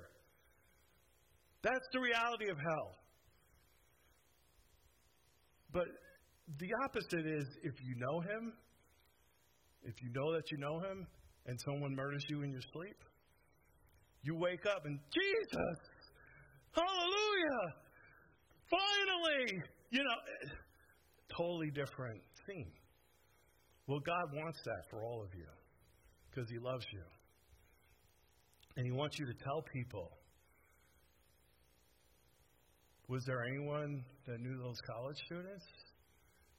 That's the reality of hell. But the opposite is if you know him, if you know that you know him, and someone murders you in your sleep, you wake up and Jesus, hallelujah, Finally! You know, totally different scene. Well, God wants that for all of you because He loves you. And He wants you to tell people. Was there anyone that knew those college students?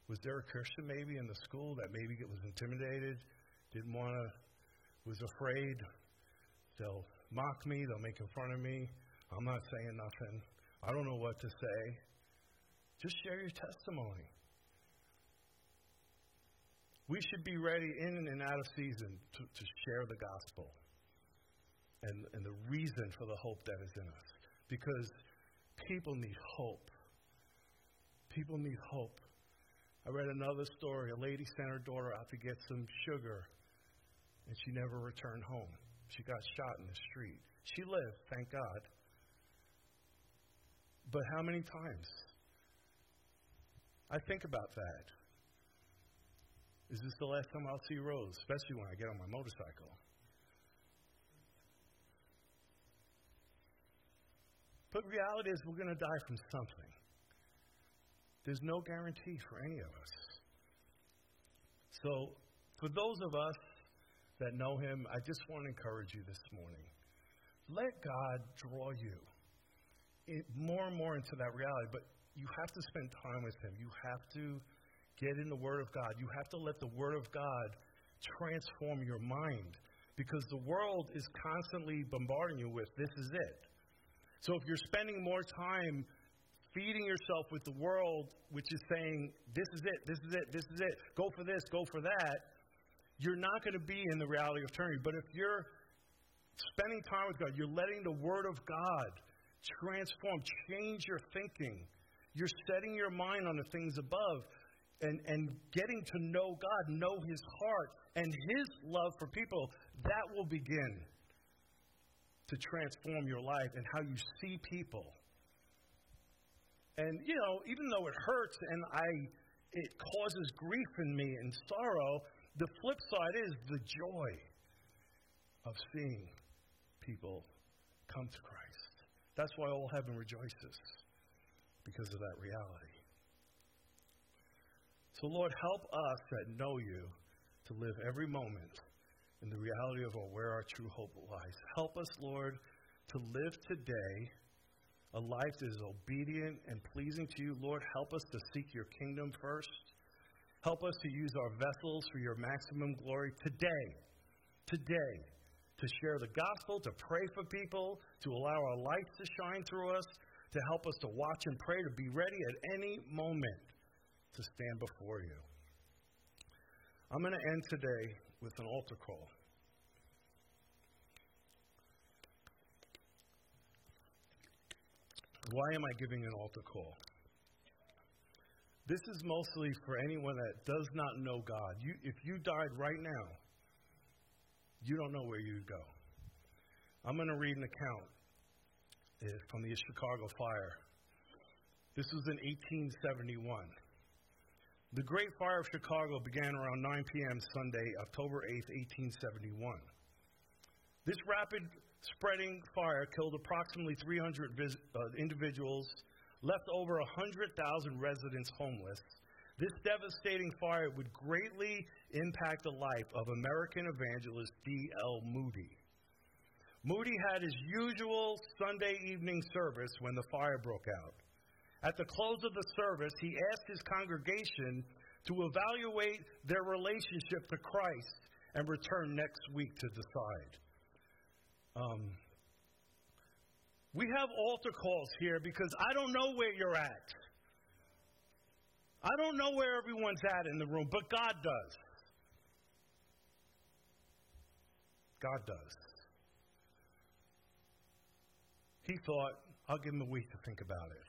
Was there a Christian maybe in the school that maybe was intimidated, didn't want to, was afraid they'll mock me, they'll make fun of me? I'm not saying nothing. I don't know what to say. Just share your testimony. We should be ready in and out of season to, to share the gospel and, and the reason for the hope that is in us. Because people need hope. People need hope. I read another story. A lady sent her daughter out to get some sugar, and she never returned home. She got shot in the street. She lived, thank God. But how many times? I think about that. Is this the last time I'll see Rose, especially when I get on my motorcycle? But reality is, we're going to die from something. There's no guarantee for any of us. So, for those of us that know Him, I just want to encourage you this morning. Let God draw you it, more and more into that reality. But you have to spend time with Him. You have to get in the Word of God. You have to let the Word of God transform your mind because the world is constantly bombarding you with this is it. So if you're spending more time feeding yourself with the world, which is saying, this is it, this is it, this is it, go for this, go for that, you're not going to be in the reality of eternity. But if you're spending time with God, you're letting the Word of God transform, change your thinking. You're setting your mind on the things above and, and getting to know God, know His heart and His love for people. That will begin to transform your life and how you see people. And, you know, even though it hurts and I, it causes grief in me and sorrow, the flip side is the joy of seeing people come to Christ. That's why all heaven rejoices, because of that reality. So, Lord, help us that know you to live every moment in the reality of where our true hope lies. Help us, Lord, to live today a life that is obedient and pleasing to you. Lord, help us to seek your kingdom first. Help us to use our vessels for your maximum glory today. Today to share the gospel, to pray for people, to allow our lights to shine through us, to help us to watch and pray, to be ready at any moment to stand before you. I'm going to end today with an altar call. Why am I giving an altar call? This is mostly for anyone that does not know God. You, if you died right now, you don't know where you'd go. I'm going to read an account eh, from the Chicago fire. This was in 1871. The Great Fire of Chicago began around 9 p.m. Sunday, October 8, 1871. This rapid spreading fire killed approximately 300 vis- uh, individuals, left over 100,000 residents homeless, this devastating fire would greatly impact the life of American evangelist D.L. Moody. Moody had his usual Sunday evening service when the fire broke out. At the close of the service, he asked his congregation to evaluate their relationship to Christ and return next week to decide. Um, we have altar calls here because I don't know where you're at. I don't know where everyone's at in the room, but God does. God does. He thought, I'll give him a week to think about it.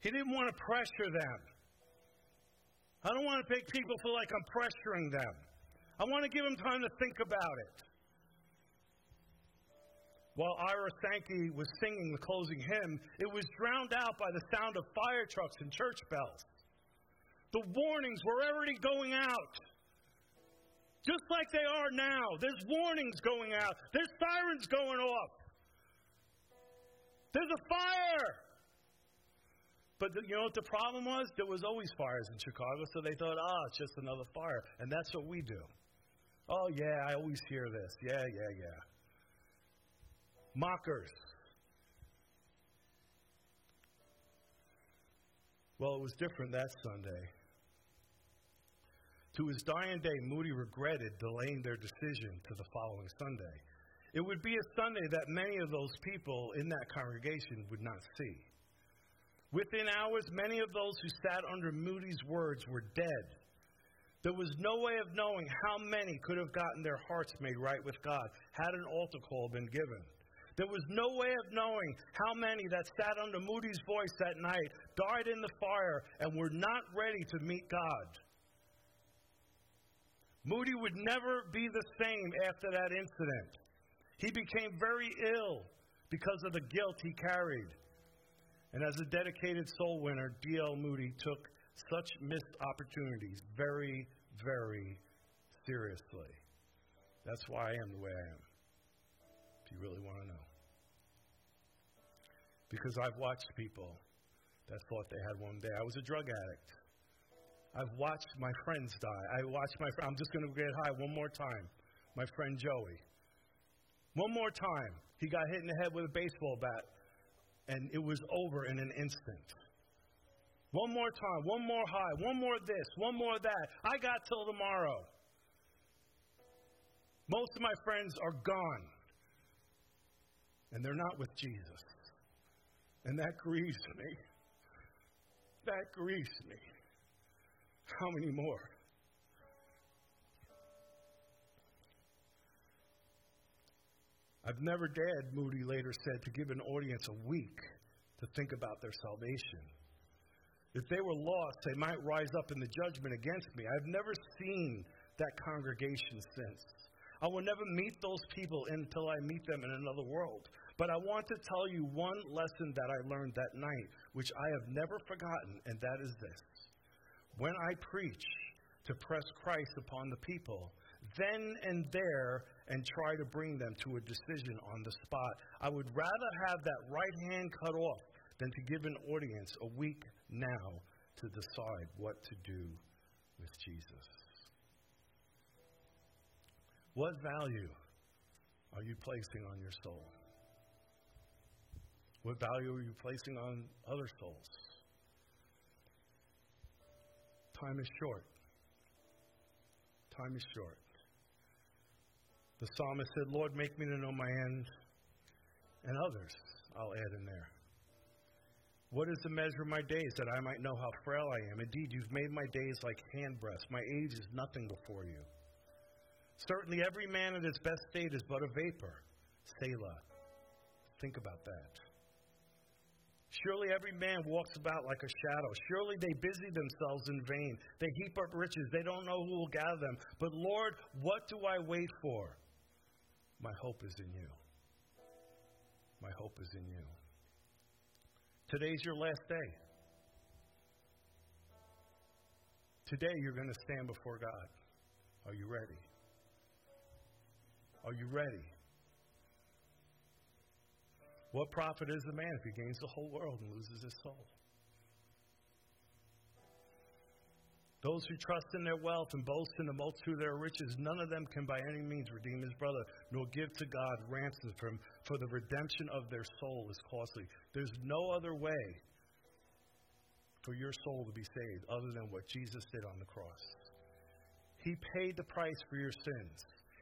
He didn't want to pressure them. I don't want to make people feel like I'm pressuring them. I want to give them time to think about it. While Ira Sankey was singing the closing hymn, it was drowned out by the sound of fire trucks and church bells. The warnings were already going out. Just like they are now. There's warnings going out. There's sirens going off. There's a fire. But the, you know what the problem was? There was always fires in Chicago, so they thought, ah, oh, it's just another fire. And that's what we do. Oh, yeah, I always hear this. Yeah, yeah, yeah. Mockers. Well, it was different that Sunday. To his dying day, Moody regretted delaying their decision to the following Sunday. It would be a Sunday that many of those people in that congregation would not see. Within hours, many of those who sat under Moody's words were dead. There was no way of knowing how many could have gotten their hearts made right with God had an altar call been given. There was no way of knowing how many that sat under Moody's voice that night died in the fire and were not ready to meet God. Moody would never be the same after that incident. He became very ill because of the guilt he carried. And as a dedicated soul winner, D.L. Moody took such missed opportunities very, very seriously. That's why I am the way I am, if you really want to know. Because I've watched people that thought they had one day. I was a drug addict. I've watched my friends die. I watched my I'm just going to get high one more time. My friend Joey. One more time. He got hit in the head with a baseball bat and it was over in an instant. One more time, one more high, one more this, one more that. I got till tomorrow. Most of my friends are gone, and they're not with Jesus. And that grieves me. That grieves me. How many more? I've never dared, Moody later said, to give an audience a week to think about their salvation. If they were lost, they might rise up in the judgment against me. I've never seen that congregation since. I will never meet those people until I meet them in another world. But I want to tell you one lesson that I learned that night, which I have never forgotten, and that is this. When I preach to press Christ upon the people, then and there and try to bring them to a decision on the spot. I would rather have that right hand cut off than to give an audience a week now to decide what to do with Jesus. What value are you placing on your soul? What value are you placing on other souls? Time is short. Time is short. The psalmist said, Lord, make me to know my end and others. I'll add in there. What is the measure of my days that I might know how frail I am? Indeed, you've made my days like handbreadths. My age is nothing before you. Certainly, every man in his best state is but a vapor. Selah. Think about that. Surely every man walks about like a shadow. Surely they busy themselves in vain. They heap up riches. They don't know who will gather them. But Lord, what do I wait for? My hope is in you. My hope is in you. Today's your last day. Today you're going to stand before God. Are you ready? Are you ready? What profit is a man if he gains the whole world and loses his soul? Those who trust in their wealth and boast in the multitude of their riches, none of them can by any means redeem his brother, nor give to God ransom for him, for the redemption of their soul is costly. There's no other way for your soul to be saved other than what Jesus did on the cross. He paid the price for your sins.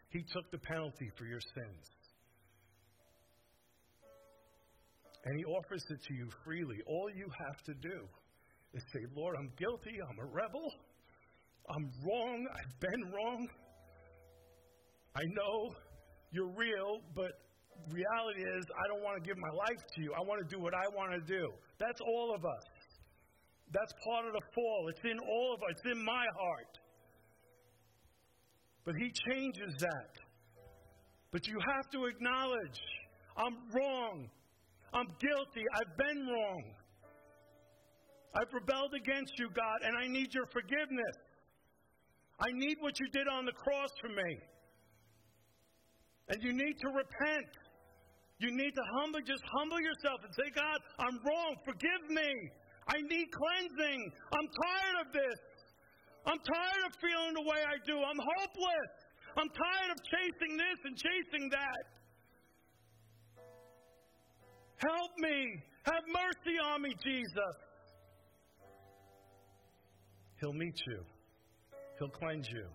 He took the penalty for your sins. And He offers it to you freely. All you have to do is say, Lord, I'm guilty. I'm a rebel. I'm wrong. I've been wrong. I know you're real, but reality is I don't want to give my life to you. I want to do what I want to do. That's all of us. That's part of the fall. It's in all of us. It's in my heart. But he changes that. But you have to acknowledge I'm wrong. I'm guilty. I've been wrong. I've rebelled against you, God, and I need your forgiveness. I need what you did on the cross for me. And you need to repent. You need to humble, just humble yourself and say, God, I'm wrong. Forgive me. I need cleansing. I'm tired of this. I'm tired of feeling the way I do. I'm hopeless. I'm tired of chasing this and chasing that. Help me. Have mercy on me, Jesus. He'll meet you, He'll cleanse you,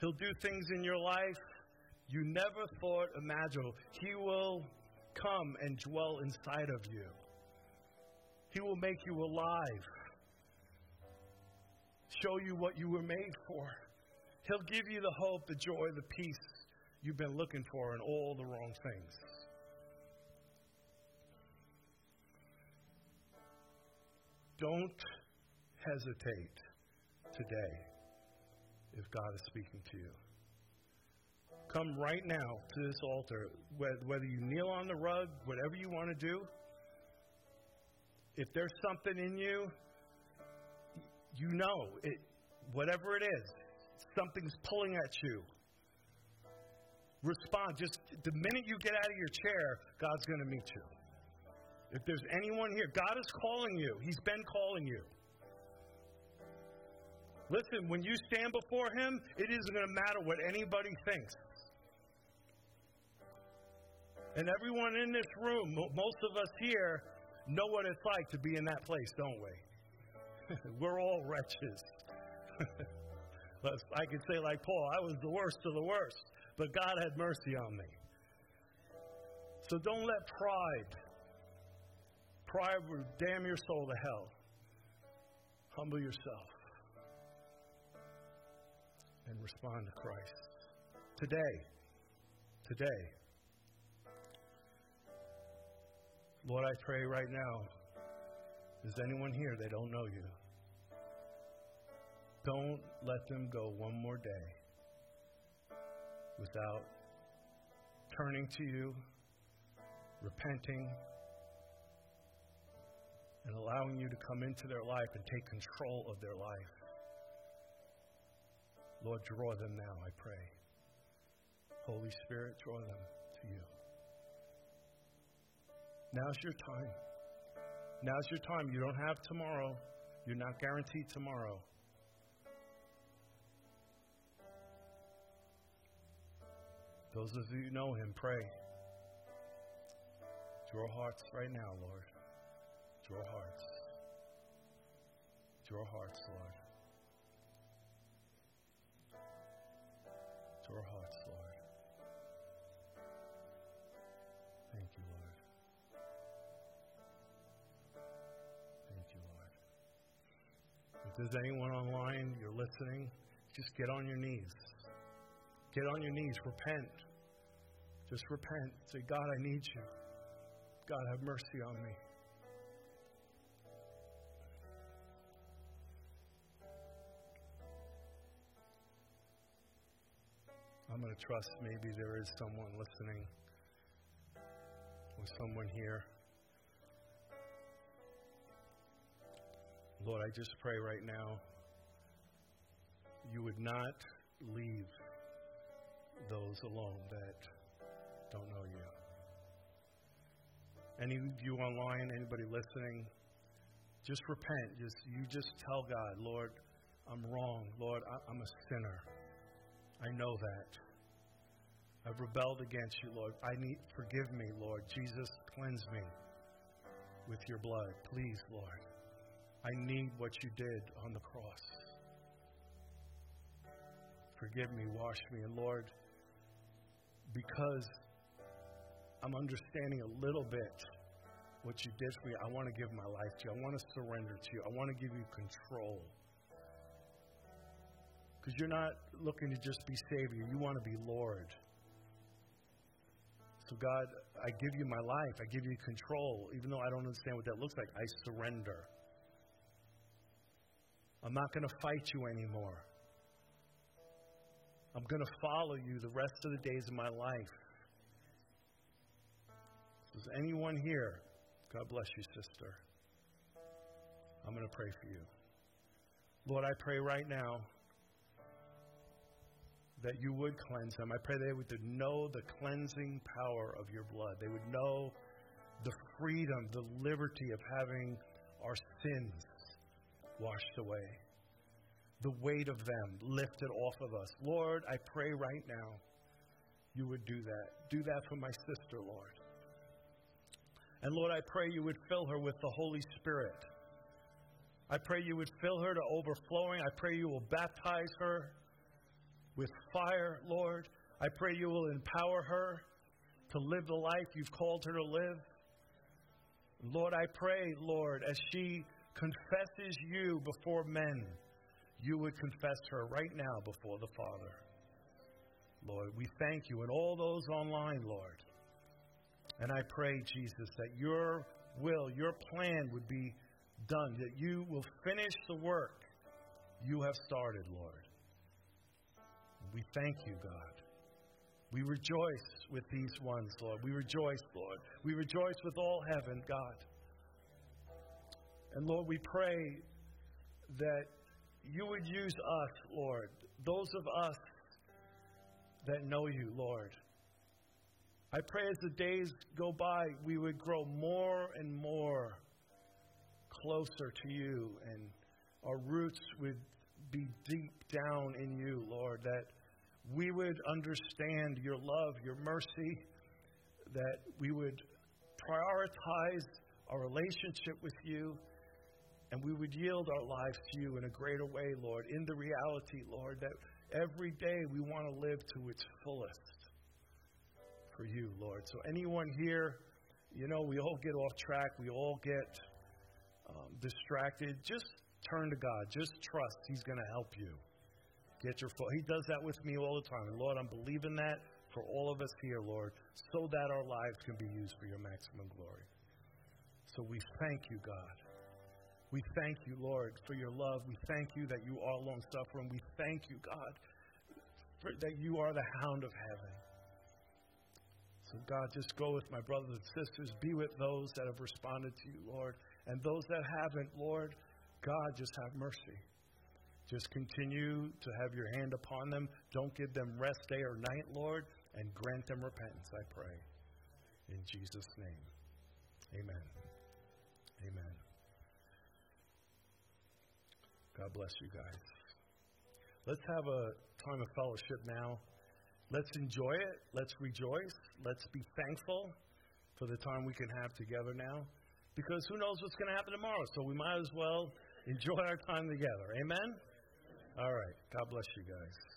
He'll do things in your life you never thought imaginable. He will come and dwell inside of you. He will make you alive, show you what you were made for. He'll give you the hope, the joy, the peace you've been looking for in all the wrong things. Don't hesitate today if God is speaking to you. Come right now to this altar, whether you kneel on the rug, whatever you want to do. If there's something in you, you know it, whatever it is, something's pulling at you. Respond. Just the minute you get out of your chair, God's going to meet you. If there's anyone here, God is calling you. He's been calling you. Listen, when you stand before Him, it isn't going to matter what anybody thinks. And everyone in this room, most of us here, know what it's like to be in that place, don't we? [laughs] We're all wretches. [laughs] I could say, like Paul, I was the worst of the worst, but God had mercy on me. So don't let pride, pride will damn your soul to hell. Humble yourself and respond to Christ. Today, today, Lord, I pray right now, is anyone here they don't know you? Don't let them go one more day without turning to you, repenting, and allowing you to come into their life and take control of their life. Lord, draw them now, I pray. Holy Spirit, draw them to you. Now's your time. Now's your time. You don't have tomorrow. You're not guaranteed tomorrow. Those of you who know him, pray. Draw hearts right now, Lord. Draw hearts. Draw hearts, Lord. There's anyone online, you're listening, just get on your knees. Get on your knees. Repent. Just repent. Say, God, I need you. God, have mercy on me. I'm going to trust maybe there is someone listening or someone here. Lord, I just pray right now you would not leave those alone that don't know you. Any of you online, anybody listening, just repent. Just you just tell God, Lord, I'm wrong. Lord, I, I'm a sinner. I know that. I've rebelled against you, Lord. I need forgive me, Lord. Jesus, cleanse me with your blood. Please, Lord. I need what you did on the cross. Forgive me, wash me, and Lord, because I'm understanding a little bit what you did for me, I want to give my life to you. I want to surrender to you. I want to give you control. Because you're not looking to just be Savior, you want to be Lord. So, God, I give you my life. I give you control. Even though I don't understand what that looks like, I surrender. I'm not going to fight you anymore. I'm going to follow you the rest of the days of my life. Is anyone here? God bless you, sister. I'm going to pray for you. Lord, I pray right now that you would cleanse them. I pray they would know the cleansing power of your blood. They would know the freedom, the liberty of having our sins washed away, the weight of them lifted off of us. Lord, I pray right now you would do that. Do that for my sister, Lord. And Lord, I pray you would fill her with the Holy Spirit. I pray you would fill her to overflowing. I pray you will baptize her with fire, Lord. I pray you will empower her to live the life you've called her to live. Lord, I pray, Lord, as she confesses you before men, you would confess her right now before the Father. Lord, we thank you and all those online, Lord. And I pray, Jesus, that your will, your plan would be done, that you will finish the work you have started, Lord. We thank you, God. We rejoice with these ones, Lord. We rejoice, Lord. We rejoice with all heaven, God. And Lord, we pray that you would use us, Lord, those of us that know you, Lord. I pray as the days go by, we would grow more and more closer to you, and our roots would be deep down in you, Lord, that we would understand your love, your mercy, that we would prioritize our relationship with you, and we would yield our lives to you in a greater way, Lord, in the reality, Lord, that every day we want to live to its fullest for you, Lord. So, anyone here, you know, we all get off track, we all get um, distracted. Just turn to God, just trust He's going to help you. Get your foot. He does that with me all the time. And Lord, I'm believing that for all of us here, Lord, so that our lives can be used for your maximum glory. So we thank you, God. We thank you, Lord, for your love. We thank you that you are long suffering. We thank you, God, for, that you are the hound of heaven. So, God, just go with my brothers and sisters. Be with those that have responded to you, Lord. And those that haven't, Lord, God, just have mercy. Just continue to have your hand upon them. Don't give them rest day or night, Lord, and grant them repentance, I pray. In Jesus' name. Amen. Amen. God bless you guys. Let's have a time of fellowship now. Let's enjoy it. Let's rejoice. Let's be thankful for the time we can have together now. Because who knows what's going to happen tomorrow? So we might as well enjoy our time together. Amen? All right. God bless you guys.